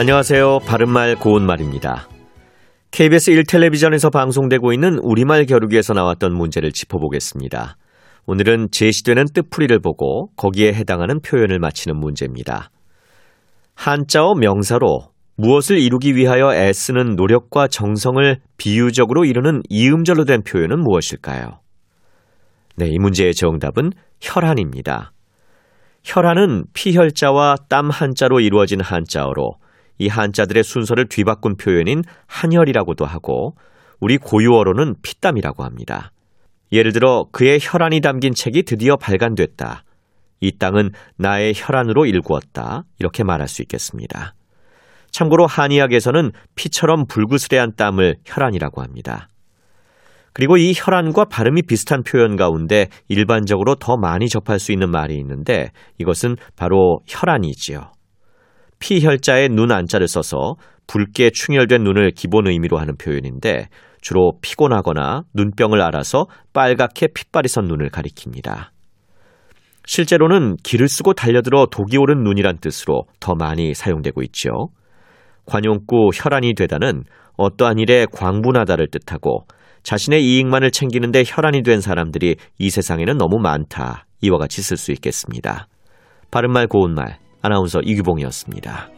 안녕하세요. 바른말 고운말입니다. KBS 1텔레비전에서 방송되고 있는 우리말 겨루기에서 나왔던 문제를 짚어보겠습니다. 오늘은 제시되는 뜻풀이를 보고 거기에 해당하는 표현을 맞히는 문제입니다. 한자어 명사로 무엇을 이루기 위하여 애쓰는 노력과 정성을 비유적으로 이루는 이음절로 된 표현은 무엇일까요? 네, 이 문제의 정답은 혈한입니다. 혈한은 피혈자와 땀 한자로 이루어진 한자어로 이 한자들의 순서를 뒤바꾼 표현인 한혈이라고도 하고 우리 고유어로는 피땀이라고 합니다. 예를 들어 그의 혈안이 담긴 책이 드디어 발간됐다. 이 땅은 나의 혈안으로 일구었다. 이렇게 말할 수 있겠습니다. 참고로 한의학에서는 피처럼 불구스레한 땀을 혈안이라고 합니다. 그리고 이 혈안과 발음이 비슷한 표현 가운데 일반적으로 더 많이 접할 수 있는 말이 있는데 이것은 바로 혈안이지요. 피혈자의 눈 안자를 써서 붉게 충혈된 눈을 기본 의미로 하는 표현인데 주로 피곤하거나 눈병을 알아서 빨갛게 핏발이 선 눈을 가리킵니다. 실제로는 기를 쓰고 달려들어 독이 오른 눈이란 뜻으로 더 많이 사용되고 있죠. 관용구 혈안이 되다는 어떠한 일에 광분하다를 뜻하고 자신의 이익만을 챙기는데 혈안이 된 사람들이 이 세상에는 너무 많다. 이와 같이 쓸 수 있겠습니다. 바른말 고운말 아나운서 이규봉이었습니다.